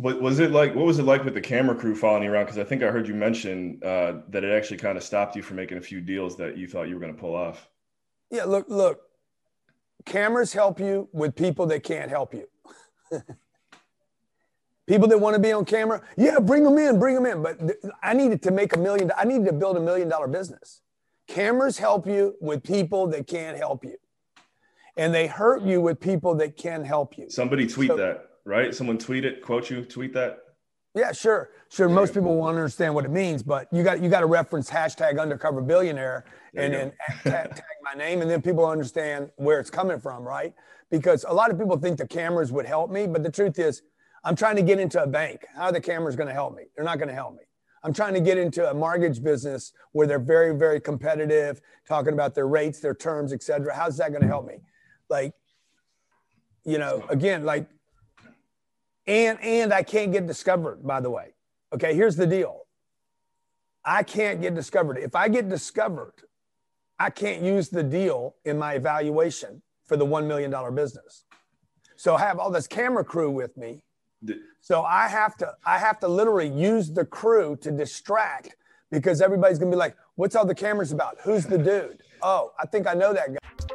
was it like? What was it like with the camera crew following you around? Because I think I heard you mention uh, that it actually kind of stopped you from making a few deals that you thought you were going to pull off. Yeah, look, look. Cameras help you with people that can't help you. people that want to be on camera, yeah, bring them in, bring them in. But th- I needed to make a million. I needed to build a million dollar business. Cameras help you with people that can't help you, and they hurt you with people that can help you. Somebody tweet so, that right? Someone tweet it, quote you, tweet that. Yeah, sure, sure. There Most people won't understand what it means, but you got you got to reference hashtag undercover billionaire and then tag, tag my name, and then people understand where it's coming from, right? Because a lot of people think the cameras would help me, but the truth is, I'm trying to get into a bank. How are the cameras going to help me? They're not going to help me. I'm trying to get into a mortgage business where they're very, very competitive, talking about their rates, their terms, et cetera. How's that going to help me? Like, you know, again, like and and I can't get discovered, by the way. Okay, here's the deal. I can't get discovered. If I get discovered, I can't use the deal in my evaluation for the $1 million business. So I have all this camera crew with me. So I have to I have to literally use the crew to distract because everybody's gonna be like, what's all the cameras about? Who's the dude? Oh, I think I know that guy.